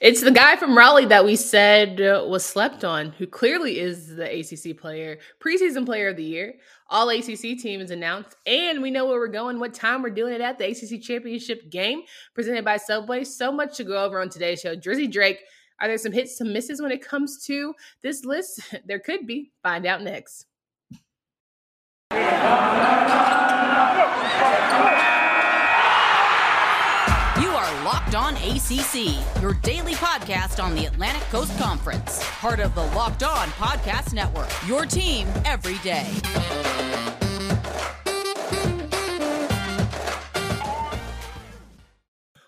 It's the guy from Raleigh that we said was slept on, who clearly is the ACC player, preseason player of the year. All ACC team is announced, and we know where we're going, what time we're doing it at the ACC championship game presented by Subway. So much to go over on today's show. Drizzy Drake, are there some hits, some misses when it comes to this list? There could be. Find out next. Locked On ACC, your daily podcast on the Atlantic Coast Conference. Part of the Locked On Podcast Network, your team every day.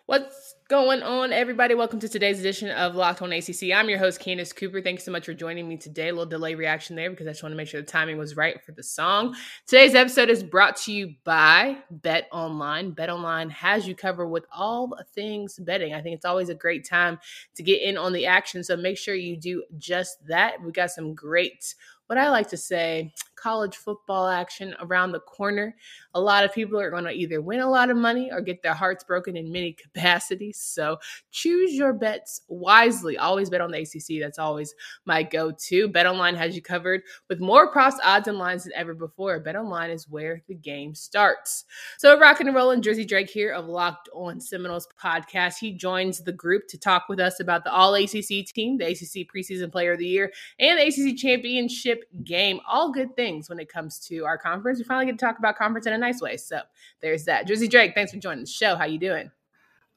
What's going on, everybody? Welcome to today's edition of Locked On ACC. I'm your host, Candace Cooper. Thank you so much for joining me today. A little delay reaction there because I just want to make sure the timing was right for the song. Today's episode is brought to you by Bet Online. Bet Online has you covered with all things betting. I think it's always a great time to get in on the action, so make sure you do just that. We got some great what I like to say, college football action around the corner. A lot of people are going to either win a lot of money or get their hearts broken in many capacities. So choose your bets wisely. Always bet on the ACC. That's always my go to. Bet Online has you covered with more cross odds and lines than ever before. Bet Online is where the game starts. So, rocking and rolling, Drizzy Drake here of Locked On Seminoles podcast. He joins the group to talk with us about the All ACC team, the ACC preseason player of the year, and the ACC championship game. All good things when it comes to our conference. We finally get to talk about conference in a nice way. So there's that. Drizzy Drake, thanks for joining the show. How you doing?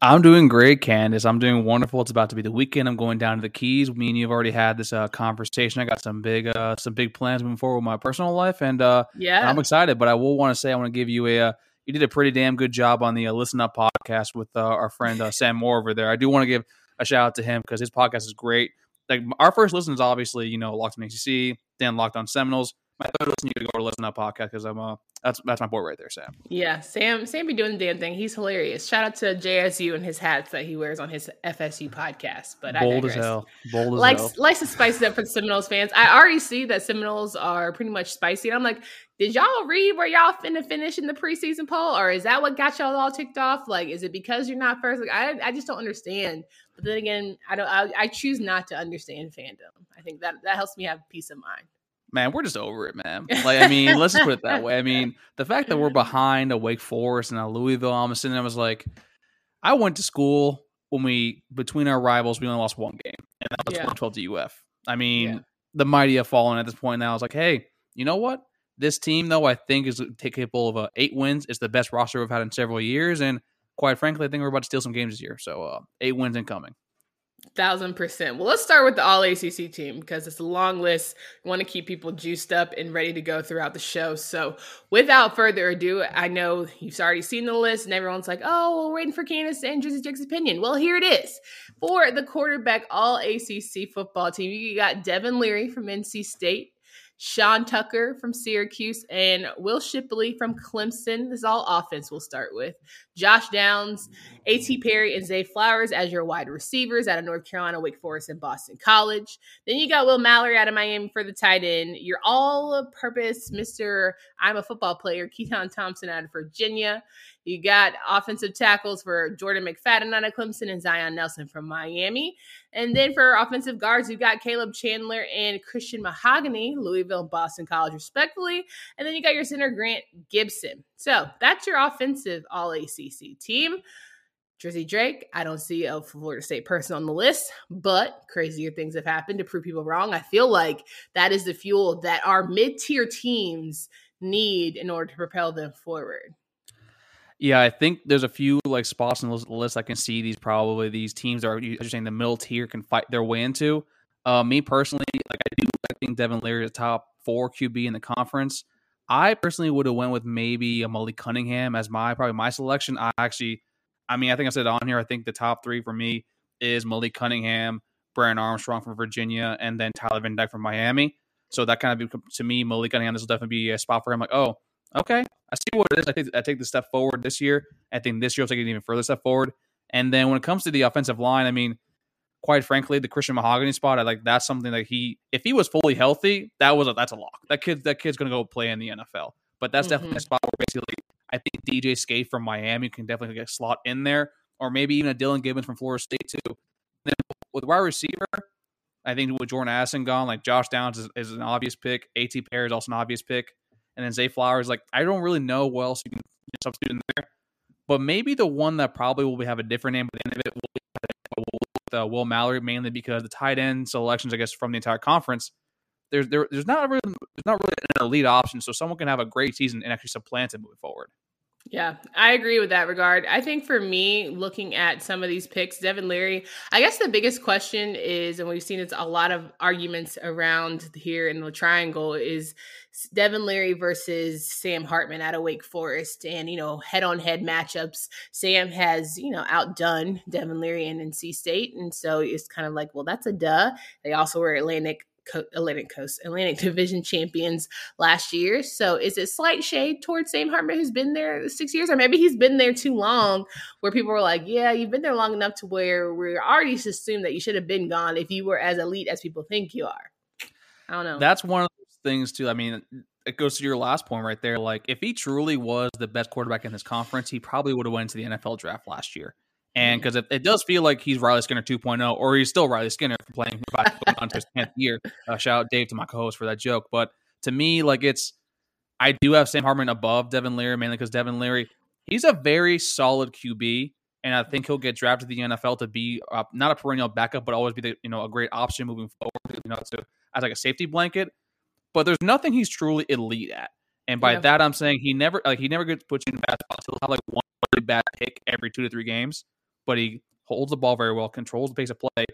I'm doing great, Candace. I'm doing wonderful. It's about to be the weekend. I'm going down to the Keys. Me and you've already had this uh, conversation. I got some big, uh, some big plans moving forward with my personal life, and uh, yeah, I'm excited. But I will want to say I want to give you a. Uh, you did a pretty damn good job on the uh, Listen Up podcast with uh, our friend Sam Moore over there. I do want to give a shout out to him because his podcast is great. Like our first listen is obviously you know Locked on ACC, then Locked on Seminoles my third listen, you to go to listen to that podcast because I'm uh that's that's my boy right there, Sam. Yeah, Sam Sam be doing the damn thing. He's hilarious. Shout out to JSU and his hats that he wears on his FSU podcast. But bold as hell, bold as likes, hell. Likes to spice it up for the Seminoles fans. I already see that Seminoles are pretty much spicy. And I'm like, did y'all read where y'all finna finish in the preseason poll, or is that what got y'all all ticked off? Like, is it because you're not first? Like, I I just don't understand. But then again, I don't. I, I choose not to understand fandom. I think that that helps me have peace of mind man, we're just over it, man. Like, I mean, let's just put it that way. I mean, the fact that we're behind a Wake Forest and a Louisville, I'm sitting there I was like, I went to school when we between our rivals, we only lost one game, and that was yeah. 2012 to UF. I mean, yeah. the mighty have fallen at this point now. I was like, hey, you know what? This team, though, I think is capable of uh, eight wins. It's the best roster we've had in several years, and quite frankly, I think we're about to steal some games this year. So, uh, eight wins incoming. Thousand percent. Well, let's start with the All ACC team because it's a long list. We want to keep people juiced up and ready to go throughout the show. So, without further ado, I know you've already seen the list, and everyone's like, "Oh, we're waiting for Candace and Drizzy Jake's opinion." Well, here it is for the quarterback All ACC football team. You got Devin Leary from NC State, Sean Tucker from Syracuse, and Will Shipley from Clemson. This is all offense we'll start with. Josh Downs, A.T. Perry, and Zay Flowers as your wide receivers out of North Carolina, Wake Forest, and Boston College. Then you got Will Mallory out of Miami for the tight end. Your all purpose Mr. I'm a football player, Keytaon Thompson out of Virginia. You got offensive tackles for Jordan McFadden out of Clemson and Zion Nelson from Miami. And then for offensive guards, you've got Caleb Chandler and Christian Mahogany, Louisville and Boston College, respectively. And then you got your center, Grant Gibson. So that's your offensive All ACC team. Drizzy Drake, I don't see a Florida State person on the list, but crazier things have happened to prove people wrong. I feel like that is the fuel that our mid tier teams need in order to propel them forward. Yeah, I think there's a few like spots on the list I can see these probably these teams are you're saying the middle tier can fight their way into. Uh, me personally, like I do, I think Devin Leary is top four QB in the conference. I personally would have went with maybe a Malik Cunningham as my probably my selection. I actually, I mean, I think I said on here. I think the top three for me is Malik Cunningham, Brennan Armstrong from Virginia, and then Tyler Van Dyke from Miami. So that kind of to me, Malik Cunningham. This will definitely be a spot for him. Like, oh, okay, I see what it is. I think I take the step forward this year. I think this year I'll take an even further step forward. And then when it comes to the offensive line, I mean, quite frankly, the Christian Mahogany spot, I like that's something that he, if he was fully healthy, that was a, that's a lock. That kid, that kid's gonna go play in the NFL. But that's mm-hmm. definitely a spot where basically I think DJ Scaife from Miami can definitely get slot in there, or maybe even a Dillan Gibbons from Florida State too. Then with wide receiver, I think with Jordan Addison gone, like Josh Downs is, is an obvious pick. A.T. Perry is also an obvious pick, and then Zay Flowers. Like I don't really know what else you can substitute in there, but maybe the one that probably will have a different name by the end of it will be uh, Will Mallory, mainly because the tight end selections, I guess, from the entire conference. There's there, there's not really there's not really an elite option, so someone can have a great season and actually supplant it moving forward. Yeah, I agree with that regard. I think for me, looking at some of these picks, Devin Leary, I guess the biggest question is, and we've seen it's a lot of arguments around here in the triangle, is Devin Leary versus Sam Hartman out of Wake Forest. And, you know, head on head matchups. Sam has, you know, outdone Devin Leary and NC State. And so it's kind of like, well, that's a duh. They also were Atlantic Co- Atlantic Coast, Atlantic Division champions last year. So is it slight shade towards Sam Hartman, who's been there six years, or maybe he's been there too long, where people were like, "Yeah, you've been there long enough to where we're already assumed that you should have been gone if you were as elite as people think you are." I don't know. That's one of those things too. I mean, it goes to your last point right there. Like, if he truly was the best quarterback in this conference, he probably would have went to the NFL draft last year. And because it, it, does feel like he's Riley Skinner 2.0, or he's still Riley Skinner playing on his 10th year. Uh, shout out Dave to my co host for that joke. But to me, like it's, I do have Sam Hartman above Devin Leary, mainly because Devin Leary, he's a very solid QB. And I think he'll get drafted to the NFL to be uh, not a perennial backup, but always be the, you know a great option moving forward. You know, to, as like a safety blanket. But there's nothing he's truly elite at. And by yeah. that, I'm saying he never like he never gets put you in bad spots. He'll have like one really bad pick every two to three games but he holds the ball very well, controls the pace of play.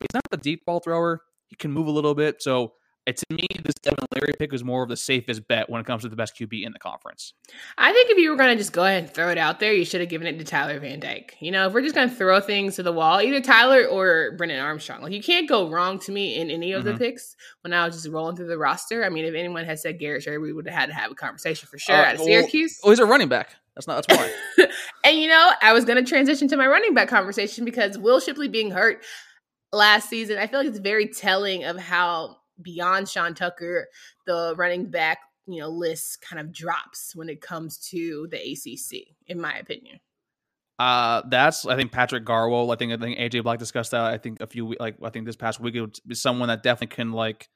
He's not the deep ball thrower. He can move a little bit. So to me, this Devin Leary pick is more of the safest bet when it comes to the best QB in the conference. I think if you were going to just go ahead and throw it out there, you should have given it to Tyler Van Dyke. You know, if we're just going to throw things to the wall, either Tyler or Brennan Armstrong. Like you can't go wrong to me in any of mm-hmm. the picks when I was just rolling through the roster. I mean, if anyone had said Garrett Shrader, we would have had to have a conversation for sure uh, out of Syracuse. Well, oh, he's a running back. That's not that's why. and you know, I was going to transition to my running back conversation because Will Shipley being hurt last season, I feel like it's very telling of how beyond Sean Tucker, the running back, you know, list kind of drops when it comes to the ACC, in my opinion. Uh, that's I think Patrick Garwo. I think I think AJ Black discussed that. I think a few like I think this past week it was someone that definitely can like.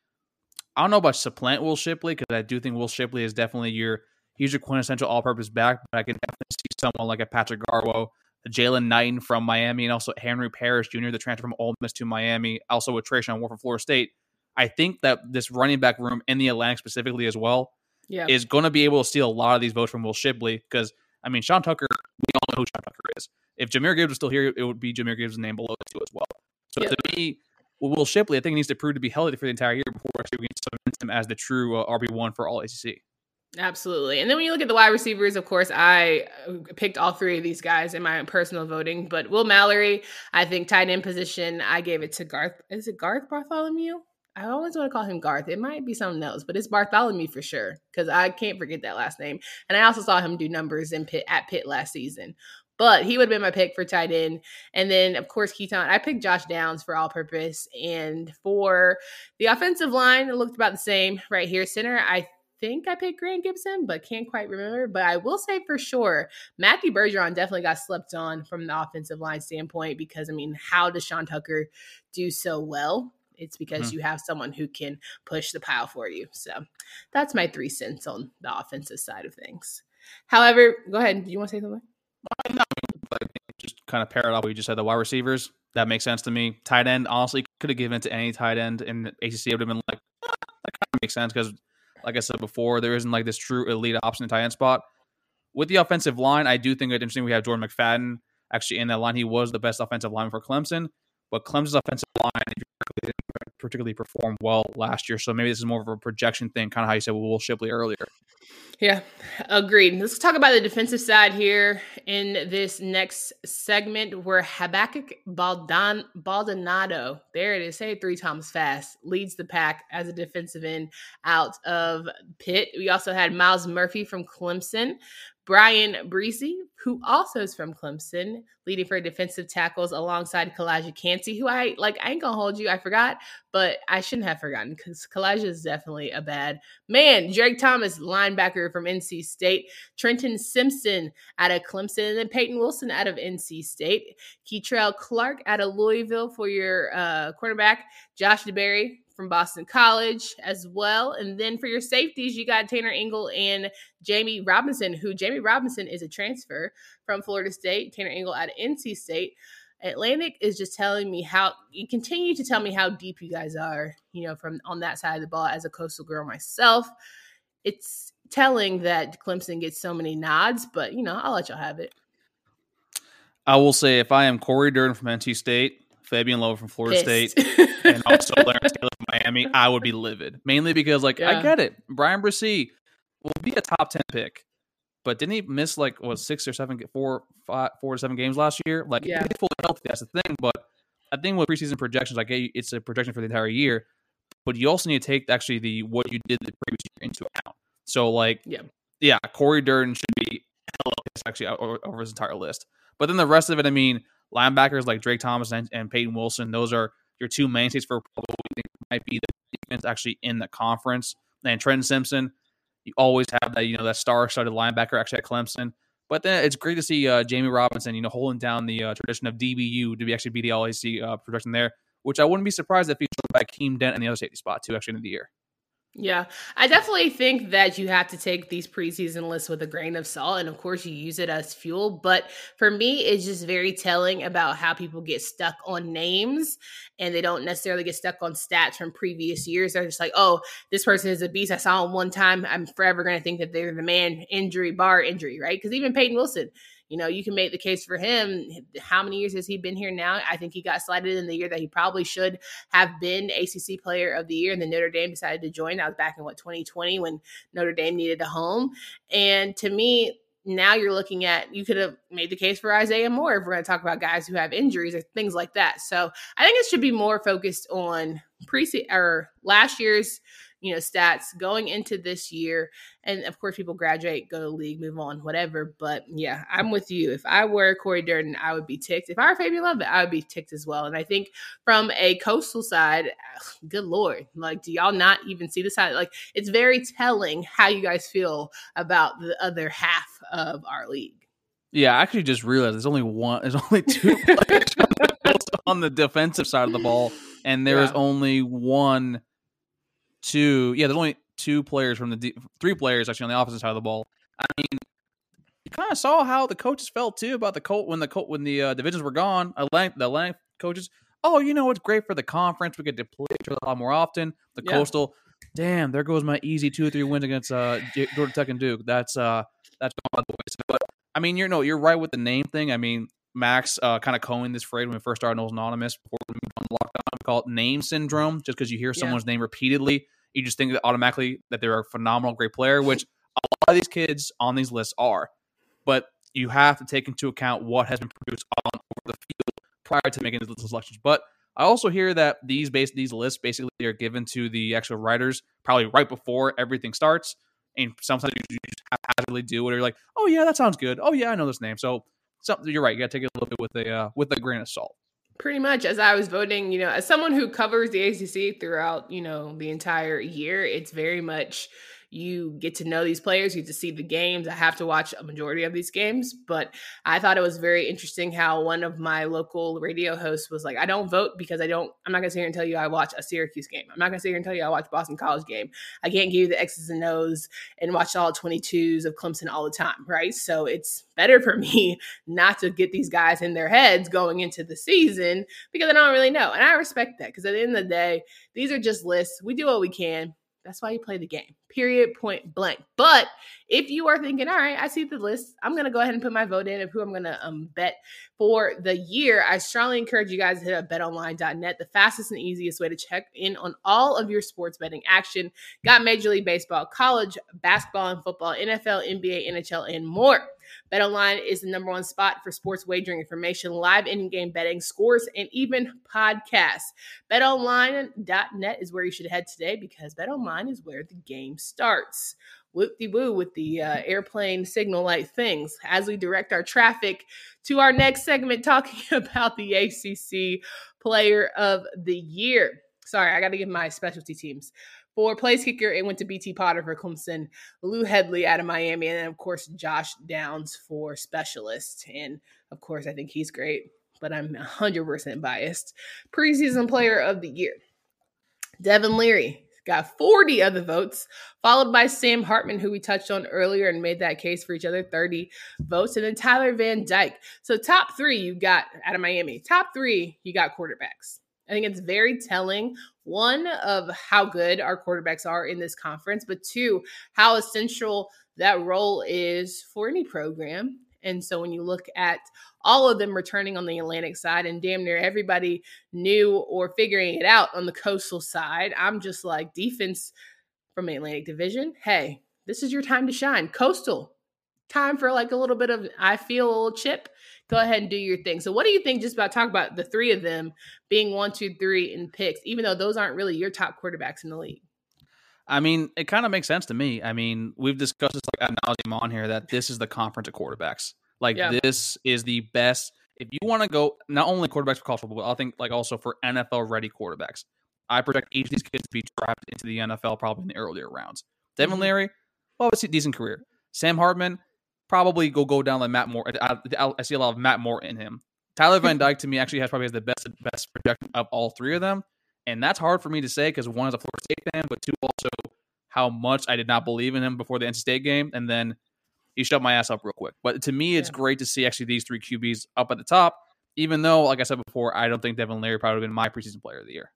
I don't know about supplant Will Shipley because I do think Will Shipley is definitely your he's your quintessential all-purpose back. But I can definitely see someone like a Patrick Garwo, Jalen Knighton from Miami, and also Henry Parrish Jr., the transfer from Ole Miss to Miami, also with Treshaun Ward from Florida State. I think that this running back room in the Atlantic specifically as well yeah. is going to be able to steal a lot of these votes from Will Shipley because I mean Sean Tucker, we all know who Sean Tucker is. If Jahmyr Gibbs was still here, it would be Jahmyr Gibbs' name below it too as well. So yeah. to me, Will Shipley, I think he needs to prove to be healthy for the entire year before we can cement him as the true uh, RB one for all ACC. Absolutely. And then when you look at the wide receivers, of course, I uh, picked all three of these guys in my personal voting. But Will Mallory, I think tight end position, I gave it to Garth. Is it Garth Bartholomew? I always want to call him Garth. It might be something else, but it's Bartholomew for sure because I can't forget that last name. And I also saw him do numbers in Pitt at Pitt last season. But he would have been my pick for tight end. And then, of course, Keaton. I picked Josh Downs for all purpose. And for the offensive line, it looked about the same right here. Center, I think I picked Grant Gibson, but can't quite remember. But I will say for sure, Matthew Bergeron definitely got slept on from the offensive line standpoint because, I mean, how does Sean Tucker do so well? It's because mm-hmm. you have someone who can push the pile for you. So that's my three cents on the offensive side of things. However, go ahead. Do you want to say something? No, just kind of pair it up. We just had the wide receivers. That makes sense to me. Tight end, honestly, could have given it to any tight end in ACC. Would have been like that kind of makes sense because, like I said before, there isn't like this true elite option in tight end spot. With the offensive line, I do think it's interesting. We have Jordan McFadden actually in that line. He was the best offensive lineman for Clemson, but Clemson's offensive line didn't particularly perform well last year. So maybe this is more of a projection thing, kind of how you said Will Shipley earlier. Yeah, agreed. Let's talk about the defensive side here in this next segment where Habakkuk Baldan, Baldonado, there it is, say it three times fast, leads the pack as a defensive end out of Pitt. We also had Myles Murphy from Clemson, Bryan Bresee, who also is from Clemson, leading for defensive tackles alongside Calijah Kancey, who I like. I ain't gonna hold you. I forgot, but I shouldn't have forgotten because Calijah is definitely a bad man. Drake Thomas, linebacker from NC State, Trenton Simpson out of Clemson, and then Peyton Wilson out of NC State, Kei'Trel Clark out of Louisville for your uh, quarterback, Josh DeBerry from Boston College as well. And then for your safeties, you got Tanner Ingle and Jamie Robinson, who Jamie Robinson is a transfer from Florida State, Tanner Ingle at NC State. Atlantic is just telling me how you continue to tell me how deep you guys are, you know, from on that side of the ball as a coastal girl myself. It's telling that Clemson gets so many nods, but you know, I'll let y'all have it. I will say if I am Corey Durden from NC State, Fabian Lowe from Florida Pissed. State, and also Larence Taylor from Miami, I would be livid. Mainly because, like, yeah. I get it. Bryan Bresee will be a top ten pick, but didn't he miss like what six or seven, four, five, four to seven games last year? Like, yeah. fully healthy. That's the thing. But I think with preseason projections, like, it's a projection for the entire year. But you also need to take actually the what you did the previous year into account. So, like, yeah, yeah, Corey Durden should be actually over, over his entire list. But then the rest of it, I mean, linebackers like Drake Thomas and, and Peyton Wilson, those are your two mainstays for probably think might be the defense actually in the conference. And Trenton Simpson, you always have that, you know, that star-studded linebacker actually at Clemson. But then it's great to see uh, Jammie Robinson, you know, holding down the uh, tradition of DBU to be actually be the LAC uh, production there, which I wouldn't be surprised if he showed by Keem Dent and the other safety spot too, actually in the year. Yeah, I definitely think that you have to take these preseason lists with a grain of salt. And of course, you use it as fuel. But for me, it's just very telling about how people get stuck on names and they don't necessarily get stuck on stats from previous years. They're just like, oh, this person is a beast. I saw him one time. I'm forever going to think that they're the man, injury, bar injury, right? Because even Peyton Wilson, you know, you can make the case for him. How many years has he been here now? I think he got slighted in the year that he probably should have been ACC Player of the Year, and then Notre Dame decided to join. That was back in what 2020 when Notre Dame needed a home. And to me, now you're looking at you could have made the case for Isaiah Moore if we're going to talk about guys who have injuries or things like that. So I think it should be more focused on pre or last year's you know, stats going into this year. And of course, people graduate, go to league, move on, whatever. But yeah, I'm with you. If I were Corey Durden, I would be ticked. If I were Fabian Lovett, I would be ticked as well. And I think from a coastal side, good lord, like, do y'all not even see the side? Like, it's very telling how you guys feel about the other half of our league. Yeah, I actually just realized there's only one, there's only two players on the defensive side of the ball, and there yeah. is only one two. Yeah, there's only two players from the three players actually on the opposite side of the ball. I mean, you kind of saw how the coaches felt too about the Colt when the Colt when the uh, divisions were gone. Atlantic, the Atlantic coaches, oh, you know, it's great for the conference. We get to play each other a lot more often. The yeah. Coastal, damn, there goes my easy two or three wins against uh, Georgia Tech and Duke. That's uh, that's gone by the way. But I mean, you're no, you're right with the name thing. I mean, Max uh, kind of coined this phrase when we first started Noles Anonymous before we moved on Locked On. We call it name syndrome, just because you hear someone's yeah. name repeatedly you just think that automatically that they're a phenomenal, great player, which a lot of these kids on these lists are. But you have to take into account what has been produced on over the field prior to making these selections. But I also hear that these base these lists basically are given to the actual writers probably right before everything starts. And sometimes you just haphazardly do whatever. You're like, oh yeah, that sounds good. Oh yeah, I know this name. So, so you're right. You got to take it a little bit with a uh, with a grain of salt. Pretty much as I was voting, you know, as someone who covers the ACC throughout, you know, the entire year, it's very much you get to know these players, you get to see the games. I have to watch a majority of these games, but I thought it was very interesting how one of my local radio hosts was like, I don't vote because I don't, I'm not gonna sit here and tell you I watch a Syracuse game. I'm not gonna sit here and tell you I watch Boston College game. I can't give you the X's and O's and watch all 22s of Clemson all the time, right? So it's better for me not to get these guys in their heads going into the season because I don't really know. And I respect that because at the end of the day, these are just lists. We do what we can that's why you play the game. Period, point blank. But if you are thinking, all right, I see the list, I'm going to go ahead and put my vote in of who I'm going to um, bet for the year. I strongly encourage you guys to hit up betonline.net, the fastest and easiest way to check in on all of your sports betting action. Got Major League Baseball, college basketball and football, NFL, NBA, NHL, and more. BetOnline is the number one spot for sports wagering information, live in-game betting, scores, and even podcasts. BetOnline.net is where you should head today because BetOnline is where the game starts. whoop de woo with the uh, airplane signal light things as we direct our traffic to our next segment talking about the ACC Player of the Year. Sorry, I got to give my specialty teams. For place kicker, it went to BT Potter for Clemson, Lou Hedley out of Miami, and then, of course, Josh Downs for specialist. And, of course, I think he's great, but I'm 100% biased. Preseason player of the year. Devin Leary got 40 of the votes, followed by Sam Hartman, who we touched on earlier and made that case for each other, 30 votes, and then Tyler Van Dyke. So, top three you got out of Miami. Top three, you got quarterbacks. I think it's very telling, one, of how good our quarterbacks are in this conference, but two, how essential that role is for any program. And so when you look at all of them returning on the Atlantic side, and damn near everybody new or figuring it out on the coastal side, I'm just like, defense from the Atlantic Division, hey, this is your time to shine. Coastal, time for like a little bit of, I feel a little chip go ahead and do your thing. So, what do you think just about talk about the three of them being one, two, three in picks, even though those aren't really your top quarterbacks in the league? I mean, it kind of makes sense to me. I mean, we've discussed this like ad nauseum on here that this is the conference of quarterbacks. Like yeah. this is the best. If you want to go, not only quarterbacks for college football, but I think like also for NFL ready quarterbacks. I project each of these kids to be drafted into the NFL probably in the earlier rounds. Devin mm-hmm. Leary, obviously decent career. Sam Hartman, probably go go down like Matt Moore. I, I, see a lot of Matt Moore in him. Tyler Van Dyke to me actually has probably has the best best projection of all three of them, and that's hard for me to say because one is a Florida State fan, but two also how much I did not believe in him before the NC State game, and then he shut my ass up real quick. But to me, it's yeah. great to see actually these three QBs up at the top. Even though, like I said before, I don't think Devin Leary probably would have been my preseason player of the year.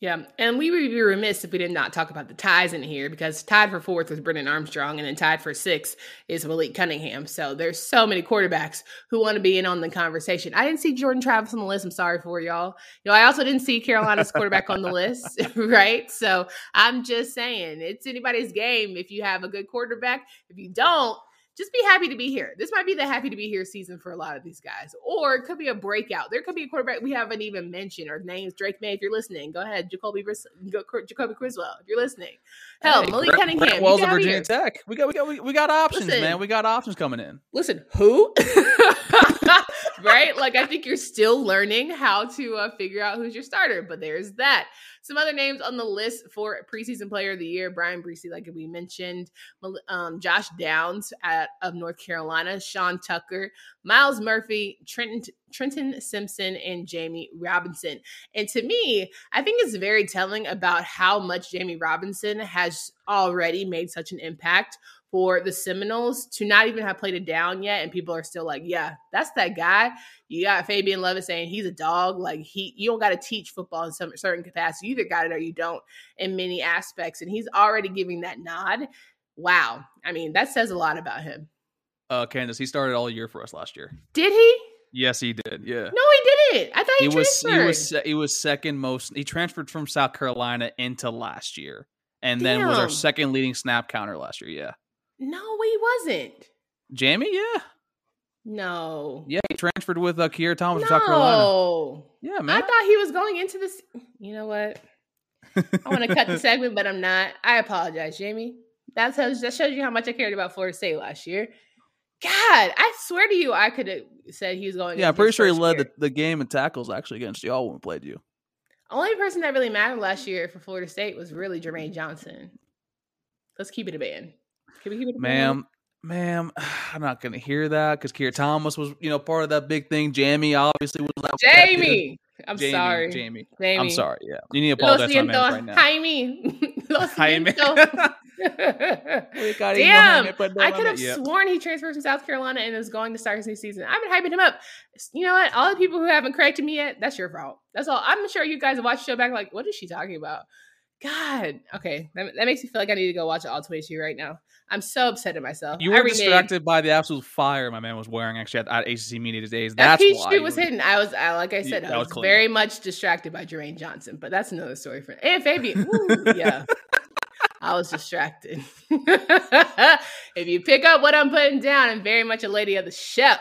Yeah, and we would be remiss if we did not talk about the ties in here because tied for fourth was Brennan Armstrong, and then tied for six is Malik Cunningham. So there's so many quarterbacks who want to be in on the conversation. I didn't see Jordan Travis on the list. I'm sorry for y'all. You know, I also didn't see Carolina's quarterback on the list, right? So I'm just saying it's anybody's game if you have a good quarterback. If you don't, just be happy to be here. This might be the happy to be here season for a lot of these guys, or it could be a breakout. There could be a quarterback we haven't even mentioned or names. Drake Maye, if you're listening, go ahead. Jacoby, Jacoby Criswell, if you're listening. Hell, hey, Malik Brett, Cunningham. Brett Wells of Virginia. Tech. We got, we got, we, we got options, listen, man. We got options coming in. Listen, who? right? Like I think you're still learning how to uh, figure out who's your starter, but there's that. Some other names on the list for preseason player of the year: Bryan Bresee, like we mentioned, um, Josh Downs at, of North Carolina, Sean Tucker, Myles Murphy, Trenton Trenton Simpson, and Jamie Robinson. And to me, I think it's very telling about how much Jamie Robinson has already made such an impact for the Seminoles to not even have played it down yet, and people are still like, "Yeah, that's that guy." You got Fabian Lovett saying he's a dog. Like he, you don't got to teach football in some certain capacity. You either got it or you don't in many aspects, and he's already giving that nod. Wow, I mean that says a lot about him. Uh, Candace, he started all year for us last year. Did he? Yes, he did. Yeah. No, he didn't. I thought he, he was he was he was second most. He transferred from South Carolina into last year, and Damn. then was our second leading snap counter last year. Yeah. No, he wasn't. Jamie, yeah. No. Yeah, he transferred with uh, Keir Thomas no. from South Carolina. Yeah, man. I thought he was going into this. You know what? I want to cut the segment, but I'm not. I apologize, Jamie. That shows that shows you how much I cared about Florida State last year. God, I swear to you, I could have said he was going. Yeah, I'm pretty sure he led the, the, game in tackles actually against y'all when we played you. Only person that really mattered last year for Florida State was really Jermaine Johnson. Let's keep it a band. Can we keep it, ma'am? Ma'am, I'm not gonna hear that because Keir Thomas was, you know, part of that big thing. Jammie obviously was. Jamie, I'm Jammie, sorry. Jammie. Jammie, I'm sorry. Yeah, you need to apologize to my right now. Jaime, Jaime. Damn, I could have sworn he transferred from South Carolina and is going to start his new season. I've been hyping him up. You know what? All the people who haven't corrected me yet, that's your fault. That's all. I'm sure you guys have watched the show back. Like, what is she talking about? God. Okay. That, that, makes me feel like I need to go watch All 22 right now. I'm so upset at myself. You were distracted by the absolute fire my man was wearing actually at, at ACC Media Days. That's that why. was hidden. I was, I, like I said, I was, was very much distracted by Jermaine Johnson, but that's another story for and Fabian. Ooh, yeah. I was distracted. if you pick up what I'm putting down, I'm very much a lady of the show.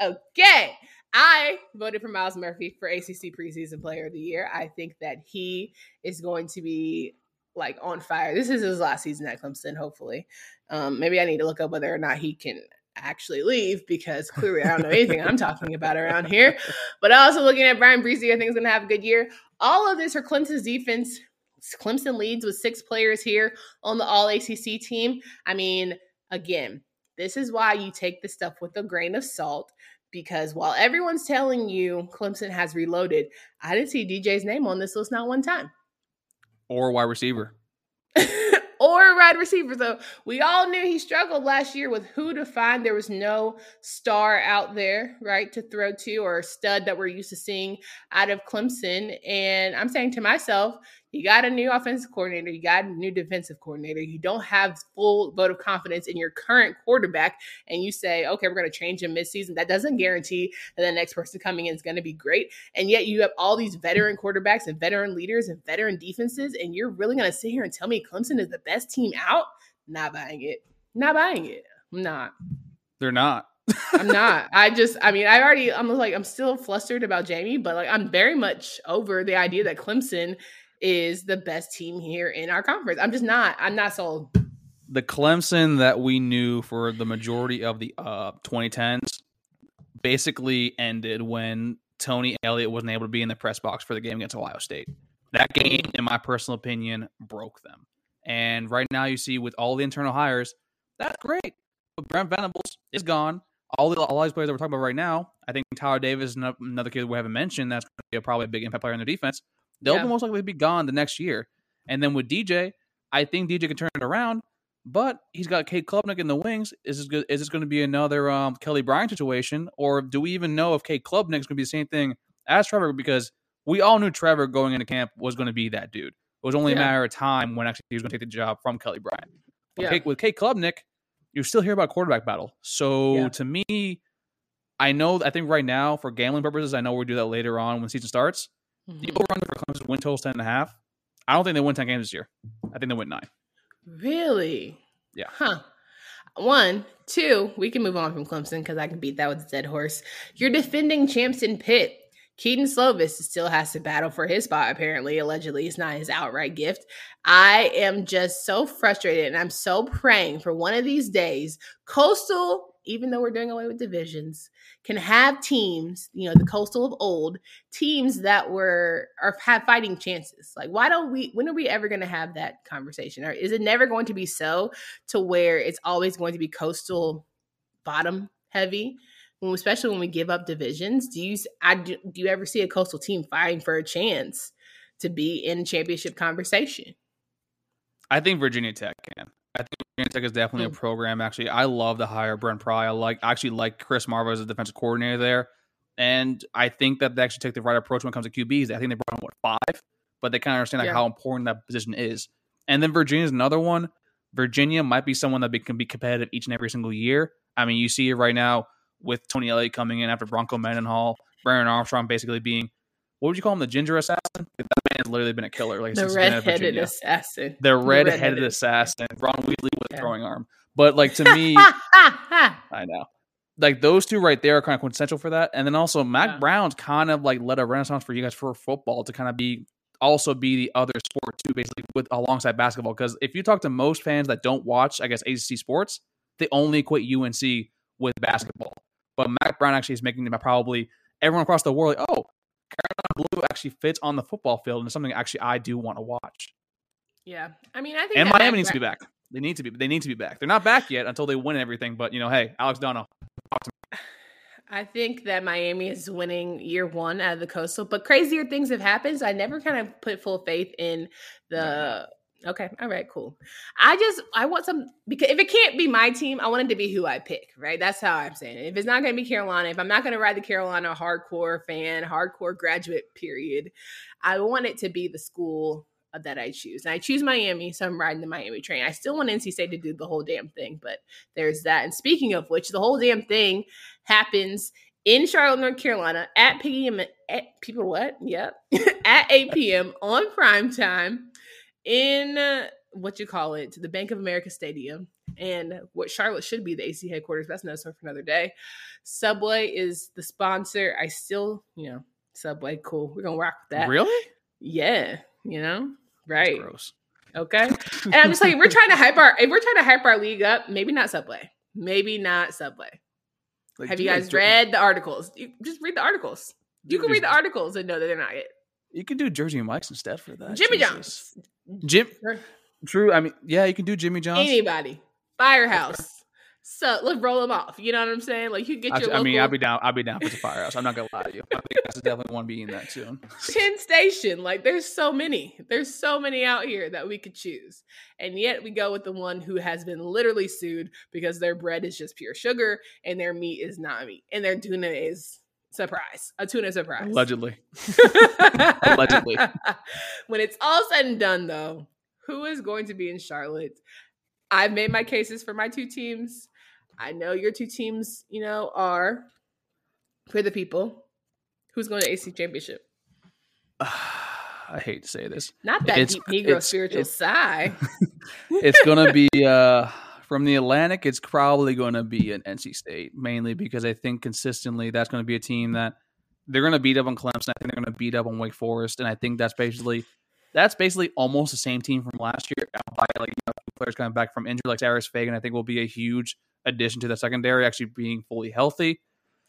Okay. I voted for Myles Murphy for ACC preseason player of the year. I think that he is going to be like on fire. This is his last season at Clemson, hopefully. Um, maybe I need to look up whether or not he can actually leave because clearly I don't know anything I'm talking about around here. But also looking at Bryan Bresee, I think is going to have a good year. All of this for Clemson's defense. Clemson leads with six players here on the All ACC team. I mean, again, this is why you take the stuff with a grain of salt because while everyone's telling you Clemson has reloaded, I didn't see DJ's name on this list not one time. Or wide receiver. or wide receiver. So we all knew he struggled last year with who to find. There was no star out there, right, to throw to or a stud that we're used to seeing out of Clemson. And I'm saying to myself, you got a new offensive coordinator, you got a new defensive coordinator, you don't have full vote of confidence in your current quarterback, and you say, okay, we're going to change him midseason. That doesn't guarantee that the next person coming in is going to be great. And yet you have all these veteran quarterbacks and veteran leaders and veteran defenses, and you're really going to sit here and tell me Clemson is the best team out? Not buying it. Not buying it. I'm not. They're not. I'm not. I just, I mean, I already, I'm like, I'm still flustered about Jamie, but like, I'm very much over the idea that Clemson is the best team here in our conference. I'm just not. I'm not sold. The Clemson that we knew for the majority of the uh, 2010s basically ended when Tony Elliott wasn't able to be in the press box for the game against Ohio State. That game, in my personal opinion, broke them. And right now, you see with all the internal hires, that's great. But Brent Venables is gone. All the all these players that we're talking about right now, I think Tyler Davis is another kid we haven't mentioned. That's probably a big impact player in their defense. They'll yeah. most likely be gone the next year. And then with DJ, I think DJ can turn it around, but he's got Cade Klubnik in the wings. Is this good, is this going to be another um, Kelly Bryant situation, or do we even know if Cade Klubnik is going to be the same thing as Trevor? Because we all knew Trevor going into camp was going to be that dude. It was only yeah. a matter of time when actually he was going to take the job from Kelly Bryant. Yeah. Kate, with Cade Klubnik, you still hear about quarterback battle. So yeah. to me, I know I think right now for gambling purposes, I know we'll do that later on when season starts. Mm-hmm. The over under for Clemson win total is ten and a half. I don't think they win ten games this year. I think they win nine. Really? Yeah. Huh. One, two. We can move on from Clemson because I can beat that with a dead horse. You're defending champs in Pitt. Kedon Slovis still has to battle for his spot, apparently. Allegedly, it's not his outright gift. I am just so frustrated and I'm so praying for one of these days. Coastal even though we're doing away with divisions, can have teams, you know, the coastal of old, teams that were are have fighting chances. Like, why don't we when are we ever gonna have that conversation? Or is it never going to be so to where it's always going to be coastal bottom heavy? When, especially when we give up divisions, do you I do, do you ever see a coastal team fighting for a chance to be in championship conversation? I think Virginia Tech can. I Tech is definitely a hmm. program. Actually, I love the hire Brent Pry. I like actually like Chris Marve as a defensive coordinator there, and I think that they actually take the right approach when it comes to QBs. I think they brought in what five, but they kind of understand like, yeah. how important that position is. And then Virginia is another one. Virginia might be someone that be, can be competitive each and every single year. I mean, you see it right now with Tony Elliott coming in after Bronco Mendenhall, Brennan Armstrong basically being what would you call him? The ginger assassin? Has literally been a killer. Like the red-headed assassin. The red-headed, red-headed assassin. Ron Weasley with yeah. a throwing arm. But like to me, I know. Like those two right there are kind of quintessential for that. And then also Mack yeah. Brown's kind of like led a renaissance for you guys for football to kind of be also be the other sport too, basically with alongside basketball. Because if you talk to most fans that don't watch, I guess ACC sports, they only equate UNC with basketball. But Mack Brown actually is making them probably everyone across the world like, oh, Blue actually fits on the football field and it's something actually I do want to watch. Yeah, I mean, I think and Miami needs to be back. They need to be. They need to be back. They're not back yet until they win everything. But you know, hey, Alex Donno, I think that Miami is winning year one out of the coastal, but crazier things have happened. So I never kind of put full faith in the Okay. All right. Cool. I just I want some because if it can't be my team, I want it to be who I pick. Right. That's how I'm saying it. If it's not going to be Carolina, if I'm not going to ride the Carolina hardcore fan, hardcore graduate period, I want it to be the school that I choose. And I choose Miami, so I'm riding the Miami train. I still want NC State to do the whole damn thing, but there's that. And speaking of which, the whole damn thing happens in Charlotte, North Carolina at PM at people what? Yep. at 8 p.m. on prime time in uh, what you call it, the Bank of America Stadium, and what Charlotte should be the AC headquarters. That's another story for another day. Subway is the sponsor. I still, you know, Subway, cool. We're gonna rock with that. Really? Yeah. You know, right? gross. Okay. And I'm just like, we're trying to hype our if we're trying to hype our league up, maybe not Subway. Maybe not Subway. Like, Have you guys read the articles? You just read the articles. You can read the articles and know that they're not it. You can do Jersey Mike's instead for that. Jimmy Jesus. John's. Jim. True. I mean, yeah, you can do Jimmy John's. Anybody. Firehouse. So let's roll them off. You know what I'm saying? Like you get your. I, local... Mean, I'll be down. I'll be down for the firehouse. I'm not gonna lie to you. I think that's definitely one being that soon. Penn Station. Like there's so many. There's so many out here that we could choose, and yet we go with the one who has been literally sued because their bread is just pure sugar and their meat is not meat and their tuna is surprise a tuna surprise allegedly allegedly when it's all said and done though who is going to be in charlotte i've made my cases for my two teams I know your two teams, you know, are for the people. Who's going to AC Championship? I hate to say this. Not that it's, deep Negro it's, spiritual it's, sigh. it's going to be uh, from the Atlantic. It's probably going to be an NC State, mainly because I think consistently that's going to be a team that they're going to beat up on Clemson. I think they're going to beat up on Wake Forest, and I think that's basically that's basically almost the same team from last year. By like you know, players coming back from injury, like Cyrus Fagan, I think will be a huge addition to the secondary, actually being fully healthy.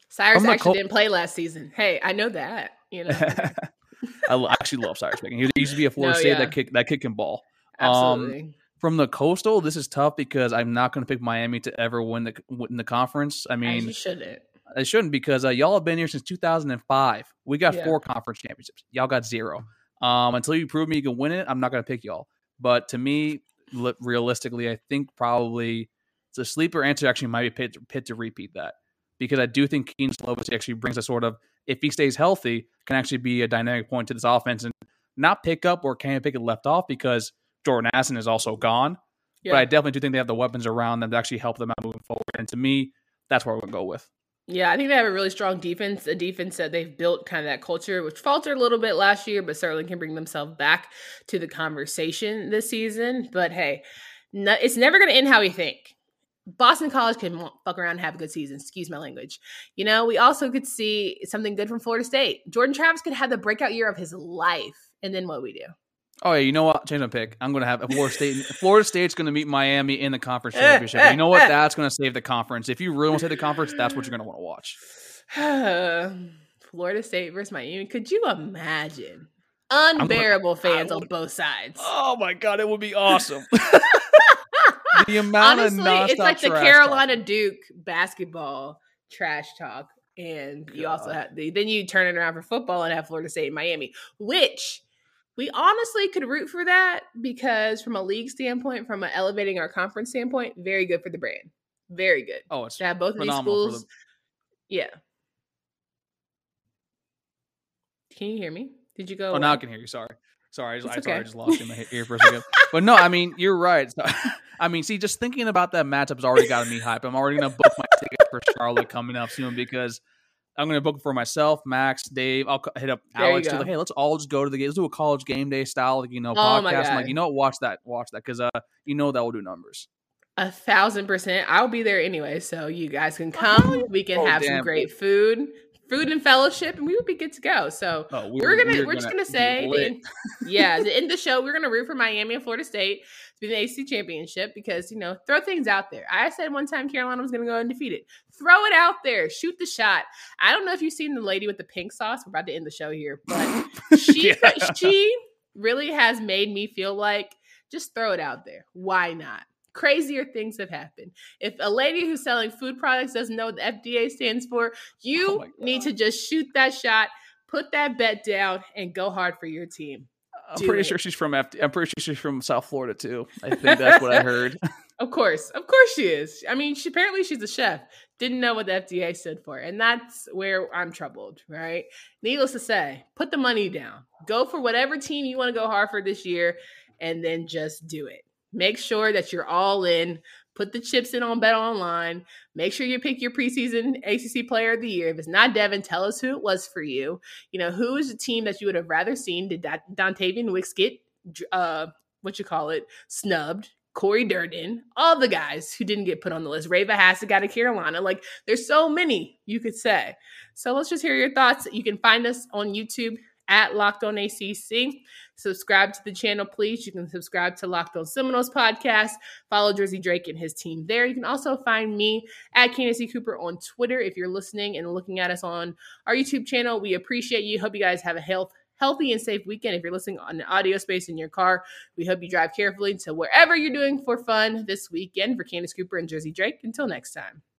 Cyrus actually Col- didn't play last season. Hey, I know that. You know, I actually love Cyrus Fagan. He used to be a Florida no, State yeah. that kick that kick can ball. Um, Absolutely. Um, from the coastal, this is tough because I'm not going to pick Miami to ever win the win the conference. I mean, you shouldn't. I shouldn't because uh, y'all have been here since 2005. We got yeah. four conference championships. Y'all got zero. Um, until you prove me you can win it, I'm not going to pick y'all. But to me, realistically, I think probably the sleeper answer actually might be Pitt, Pitt to repeat that because I do think Kedon Slovis actually brings a sort of if he stays healthy can actually be a dynamic point to this offense and not pick up or can pick it left off because Jordan Addison is also gone. Yeah. But I definitely do think they have the weapons around them to actually help them out moving forward. And to me, that's where we're gonna go with. Yeah, I think they have a really strong defense, a defense that they've built kind of that culture, which faltered a little bit last year, but certainly can bring themselves back to the conversation this season. But hey, no, it's never going to end how we think. Boston College can fuck around and have a good season. Excuse my language. You know, we also could see something good from Florida State. Jordan Travis could have the breakout year of his life. And then what we do? Oh yeah, you know what? Change my pick. I'm going to have Florida State. Florida State's going to meet Miami in the conference eh, championship. you know what? Eh, eh. That's going to save the conference. If you really want to save the conference, that's what you're going to want to watch. Florida State versus Miami. Could you imagine? Unbearable gonna, fans on both sides. Oh my god, it would be awesome. the amount Honestly, of it's like the Carolina talk. Duke basketball trash talk, and God. you also have the, then you turn it around for football and have Florida State and Miami, which we honestly could root for that because from a league standpoint, from an elevating our conference standpoint, very good for the brand. Very good. Oh, it's to have both of these schools. The... Yeah. Can you hear me? Did you go? Oh, away? now I can hear you. Sorry. Sorry, I just, I, okay. sorry, I just lost in my ear for a second. but no, I mean, you're right. So, I mean, see, just thinking about that matchup's already got me hype. I'm already going to book my ticket for Charlotte coming up soon because I'm going to book it for myself, Max, Dave. I'll hit up there Alex too. Like, hey, let's all just go to the game. Let's do a college game day style, like, you know, oh podcast. I'm like, you know? Watch that. Watch that because, uh, you know, that will do numbers. A thousand percent. I'll be there anyway, so you guys can come. We can oh, have damn. some great food food and fellowship, and we would be good to go. So oh, we're, we're, gonna we're, we're just gonna, say, the, yeah, the end of the show, we're gonna root for Miami and Florida State to be the AC championship because you know throw things out there. I said one time Carolina was gonna go undefeated. Throw it out there, shoot the shot. I don't know if you've seen the lady with the pink sauce. We're about to end the show here, but she yeah. she really has made me feel like just throw it out there. Why not? Crazier things have happened. If a lady who's selling food products doesn't know what the FDA stands for, you oh need to just shoot that shot, put that bet down, and go hard for your team. I'm Do pretty it. sure she's from FD- I'm pretty sure she's from South Florida too. I think that's what I heard. of course, of course she is. I mean, she apparently she's a chef. Didn't know what the FDA stood for, and that's where I'm troubled. Right? Needless to say, put the money down. Go for whatever team you want to go hard for this year, and then just do it. Make sure that you're all in. Put the chips in on Bet Online. Make sure you pick your preseason ACC Player of the Year. If it's not Devin, tell us who it was for you. You know who is the team that you would have rather seen? Did that Dontayvion Wicks get uh, what you call it snubbed? Corey Durden, all the guys who didn't get put on the list. Reva Hassett got to Carolina. Like there's so many you could say. So let's just hear your thoughts. You can find us on YouTube at Locked On ACC. Subscribe to the channel, please. You can subscribe to Locked On Seminoles podcast. Follow Jersey Drake and his team there. You can also find me at Candace Cooper on Twitter if you're listening and looking at us on our YouTube channel. We appreciate you. Hope you guys have a health healthy and safe weekend. If you're listening on the audio space in your car, we hope you drive carefully to wherever you're doing for fun this weekend. For Candace Cooper and Jersey Drake, until next time.